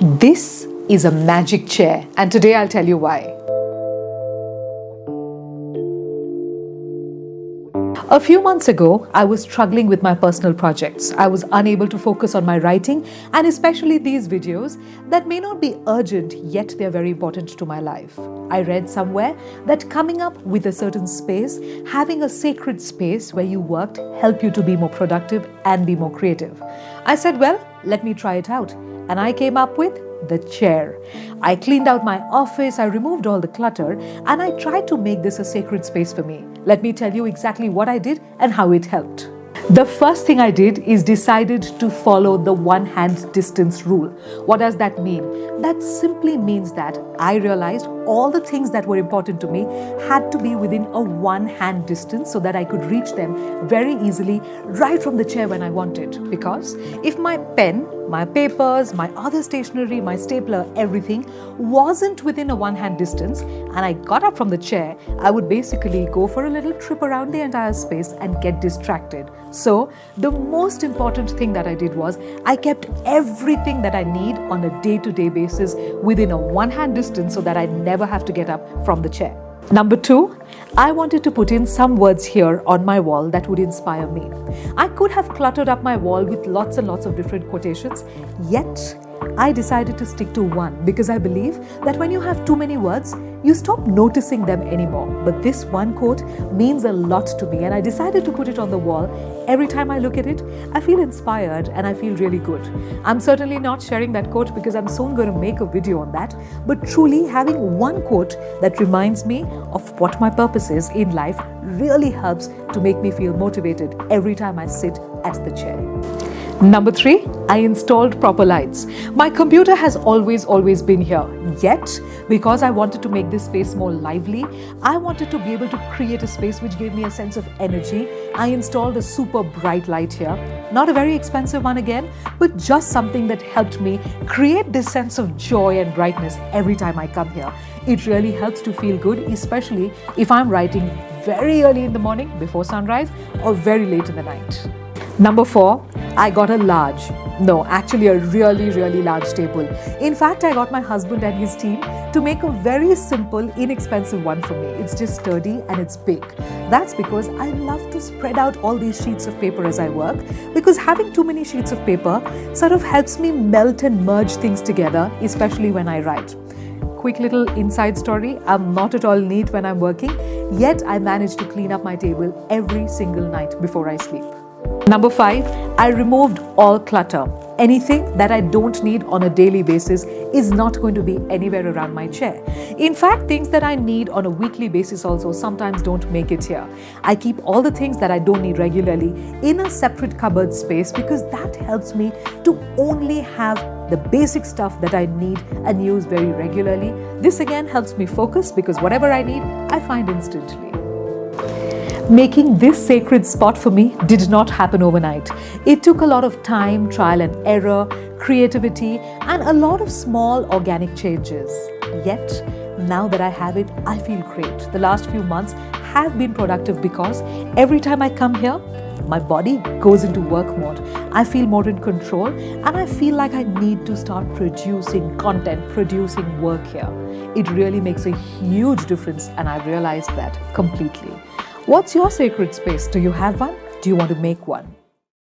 This is a magic chair, and today I'll tell you why. A few months ago, I was struggling with my personal projects. I was unable to focus on my writing and especially these videos that may not be urgent, yet they're very important to my life. I read somewhere that coming up with a certain space, having a sacred space where you worked, help you to be more productive and be more creative. I said, well, let me try it out. And I came up with the chair. I cleaned out my office, I removed all the clutter, and I tried to make this a sacred space for me. Let me tell you exactly what I did and how it helped. The first thing I did is decided to follow the one hand distance rule. What does that mean? That simply means that I realized all the things that were important to me had to be within a one hand distance so that I could reach them very easily right from the chair when I wanted. Because if my pen, my papers, my other stationery, my stapler, everything wasn't within a one hand distance and I got up from the chair, I would basically go for a little trip around the entire space and get distracted. So, the most important thing that I did was I kept everything that I need on a day to day basis within a one hand distance so that I never have to get up from the chair. Number two, I wanted to put in some words here on my wall that would inspire me. I could have cluttered up my wall with lots and lots of different quotations, yet I decided to stick to one because I believe that when you have too many words, you stop noticing them anymore. But this one quote means a lot to me, and I decided to put it on the wall. Every time I look at it, I feel inspired and I feel really good. I'm certainly not sharing that quote because I'm soon going to make a video on that, but truly having one quote that reminds me of what my purpose is in life really helps to make me feel motivated every time I sit at the chair. Number three, I installed proper lights. My computer has always, always been here. Yet, because I wanted to make this space more lively, I wanted to be able to create a space which gave me a sense of energy. I installed a super bright light here. Not a very expensive one again, but just something that helped me create this sense of joy and brightness every time I come here. It really helps to feel good, especially if I'm writing very early in the morning before sunrise or very late in the night. Number four, I got a large, no, actually a really, really large table. In fact, I got my husband and his team to make a very simple, inexpensive one for me. It's just sturdy and it's big. That's because I love to spread out all these sheets of paper as I work because having too many sheets of paper sort of helps me melt and merge things together, especially when I write quick little inside story. I'm not at all neat when I'm working, yet I manage to clean up my table every single night before I sleep. Number five, I removed all clutter. Anything that I don't need on a daily basis is not going to be anywhere around my chair. In fact, things that I need on a weekly basis also sometimes don't make it here. I keep all the things that I don't need regularly in a separate cupboard space because that helps me to only have the basic stuff that I need and use very regularly. This again helps me focus because whatever I need, I find instantly. Making this sacred spot for me did not happen overnight. It took a lot of time, trial and error, creativity, and a lot of small organic changes. Yet, now that I have it, I feel great. The last few months have been productive because every time I come here, my body goes into work mode. I feel more in control and I feel like I need to start producing content, producing work here. It really makes a huge difference, and I realized that completely. What's your sacred space? Do you have one? Do you want to make one?